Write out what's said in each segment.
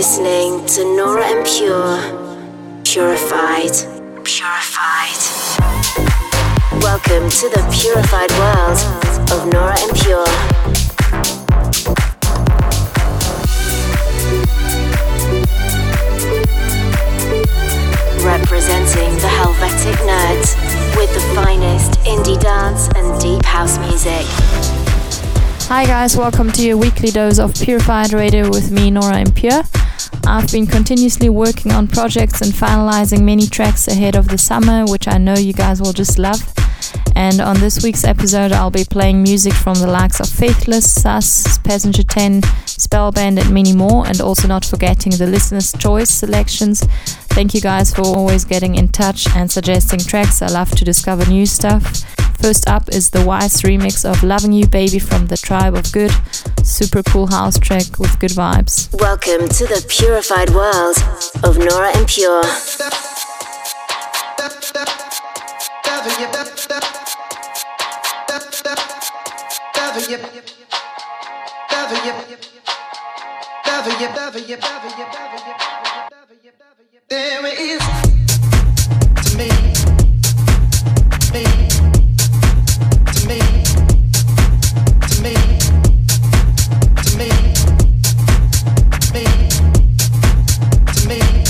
listening to Nora En Pure. Purified. Purified. Welcome to the purified world of Nora En Pure. Representing the Helvetic Nerds with the finest indie dance and deep house music. Hi guys, welcome to your weekly dose of Purified Radio with me, Nora En Pure. I've been continuously working on projects and finalizing many tracks ahead of the summer, which I know you guys will just love. And on this week's episode, I'll be playing music from the likes of Faithless, Sus, Passenger 10, Spellband, and many more, and also not forgetting the listener's choice selections. Thank you guys for always getting in touch and suggesting tracks. I love to discover new stuff. First up is the Wise remix of Loving You Baby from the Tribe of Good. Super cool house track with good vibes. Welcome to the purified world of Nora En Pure. There is to to me.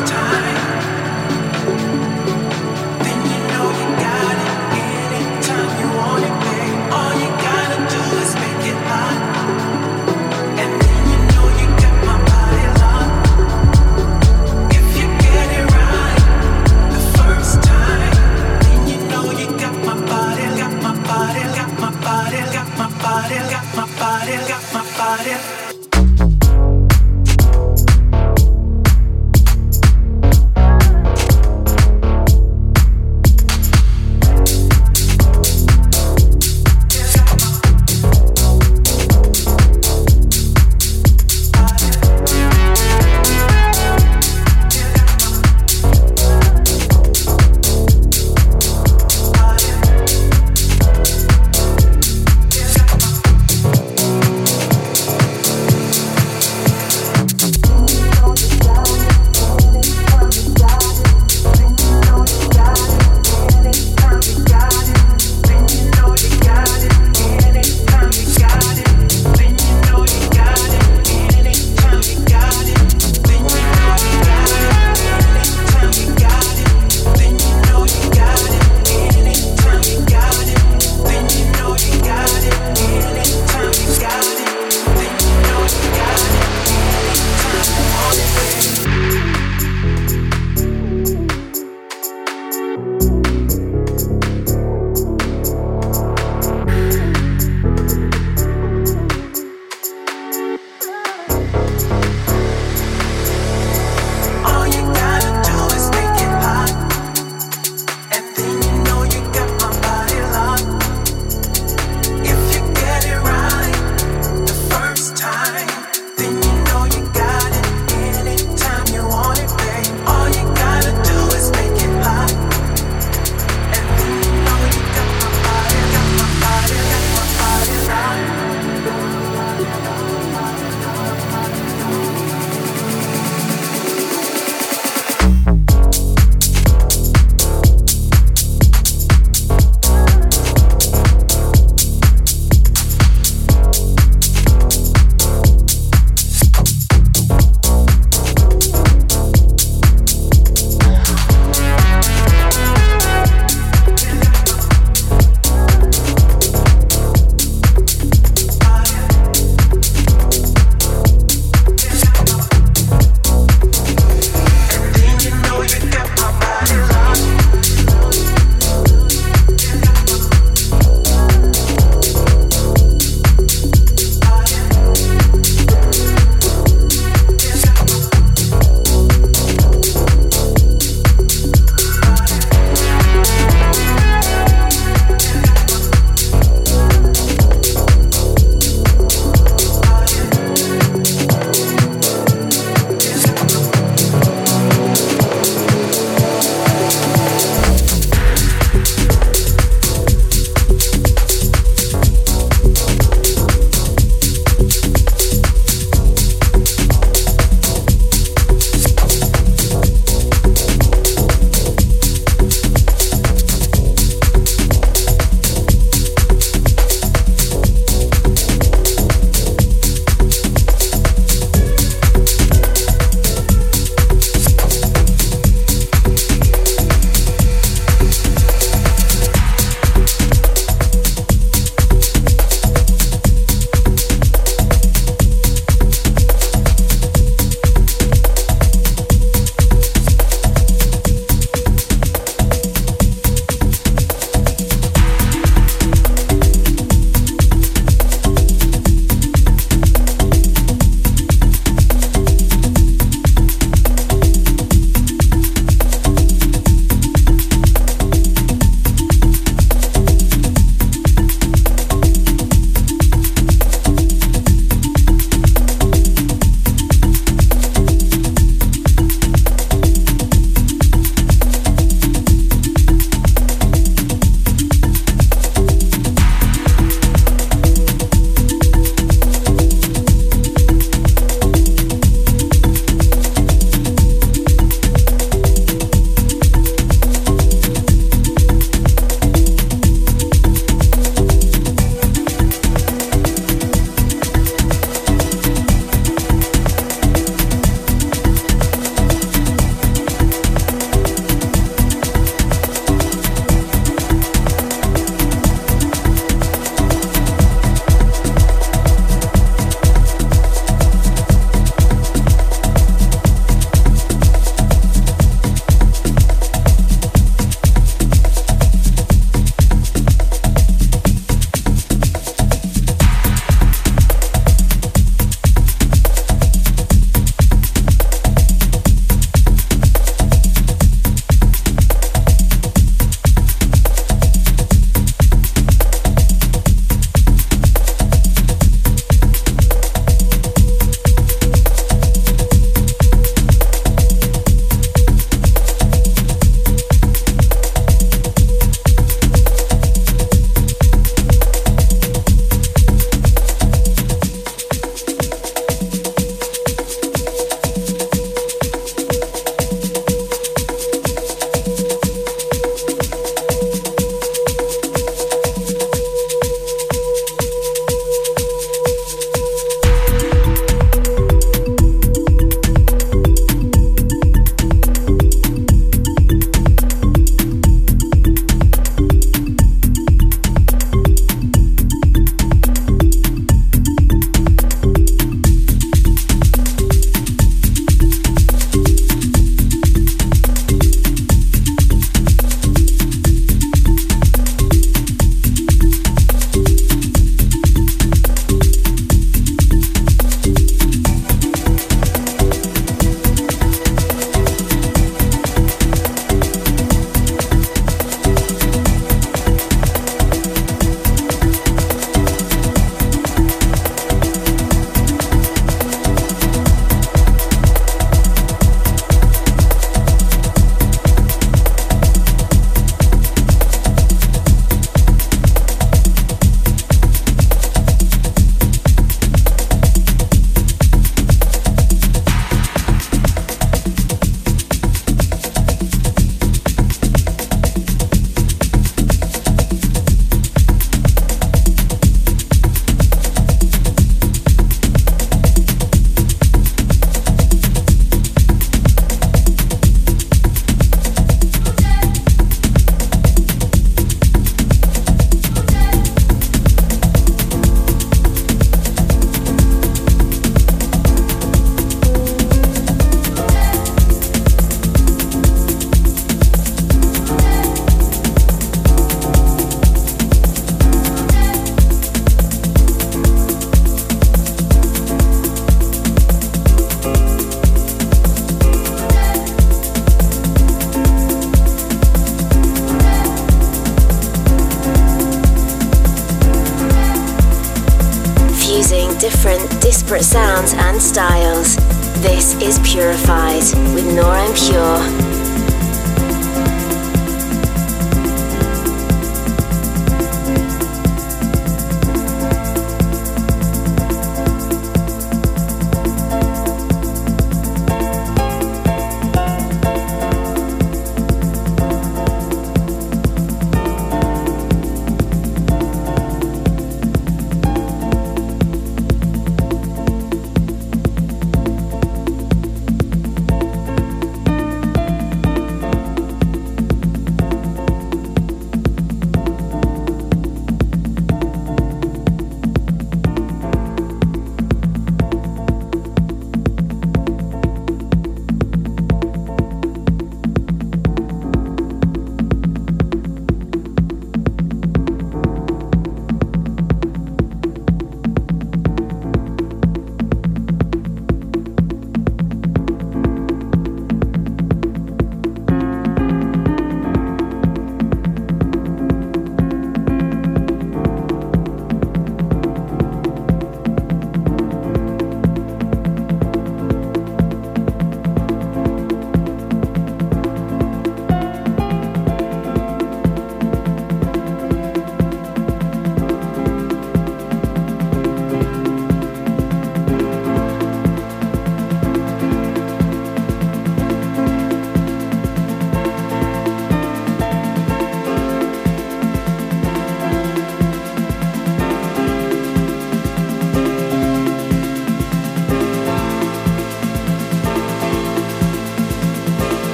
this time.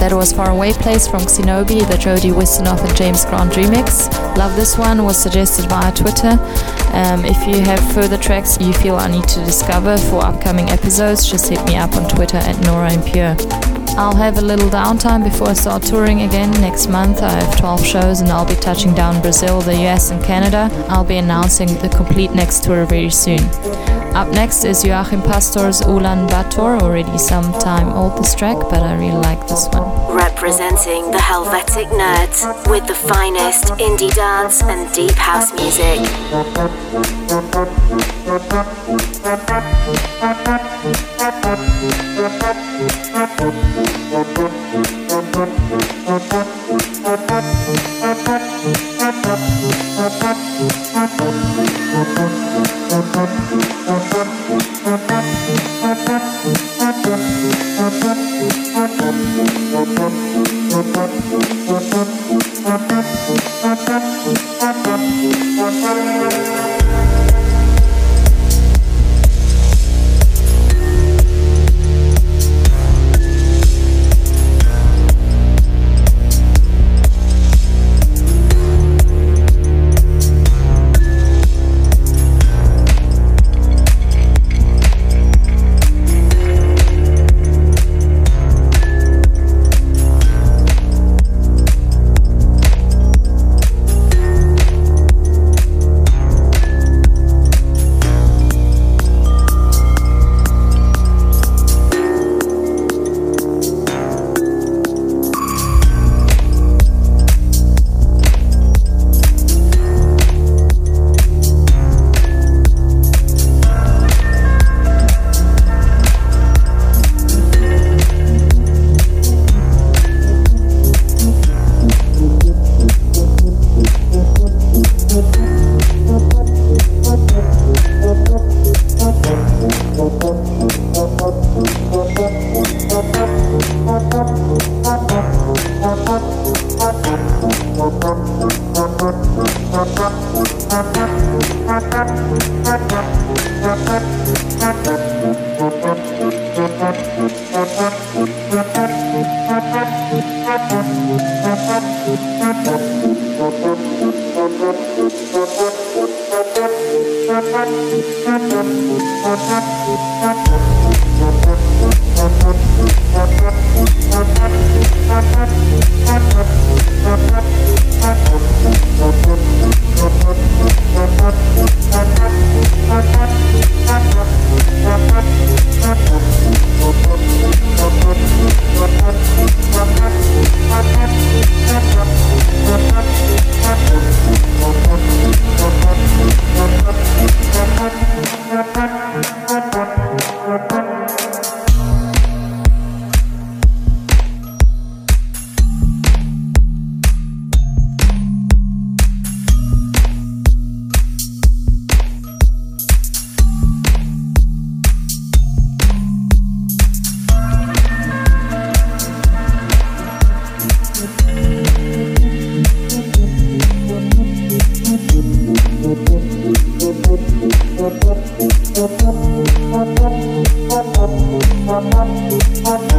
That was Far Away Place from Xinobi, the Jody Wisternoff and James Grant remix. Love this one, was suggested via Twitter. Um, if you have further tracks you feel I need to discover for upcoming episodes, just hit me up on Twitter at Nora En Pure. I'll have a little downtime before I start touring again next month. I have 12 shows and I'll be touching down Brazil, the US, and Canada. I'll be announcing the complete next tour very soon. Up next is Joachim Pastor's Ulan Bator, already some time old this track, but I really like this one. Representing the Helvetic Nerds with the finest indie dance and deep house music. Thank you. Thank you. Thank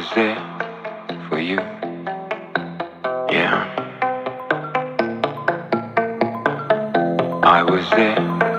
was there for you. Yeah. I was there.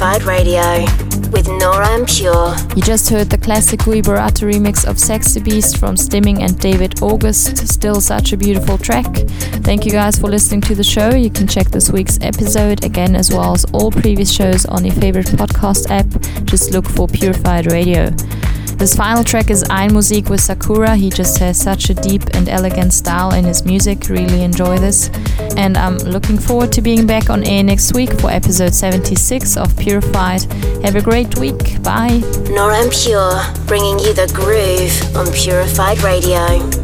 Radio with Nora En Pure. You just heard the classic Gui Boratto remix of Sexy Beast from Stimming and David August. Still such a beautiful track. Thank you guys for listening to the show. You can check this week's episode again as well as all previous shows on your favorite podcast app. Just look for Purified Radio. This final track is Einmusik with Sakura. He just has such a deep and elegant style in his music. Really enjoy this. And I'm looking forward to being back on air next week for episode 76 of Purified. Have a great week. Bye. Nora En Pure, bringing you the groove on Purified Radio.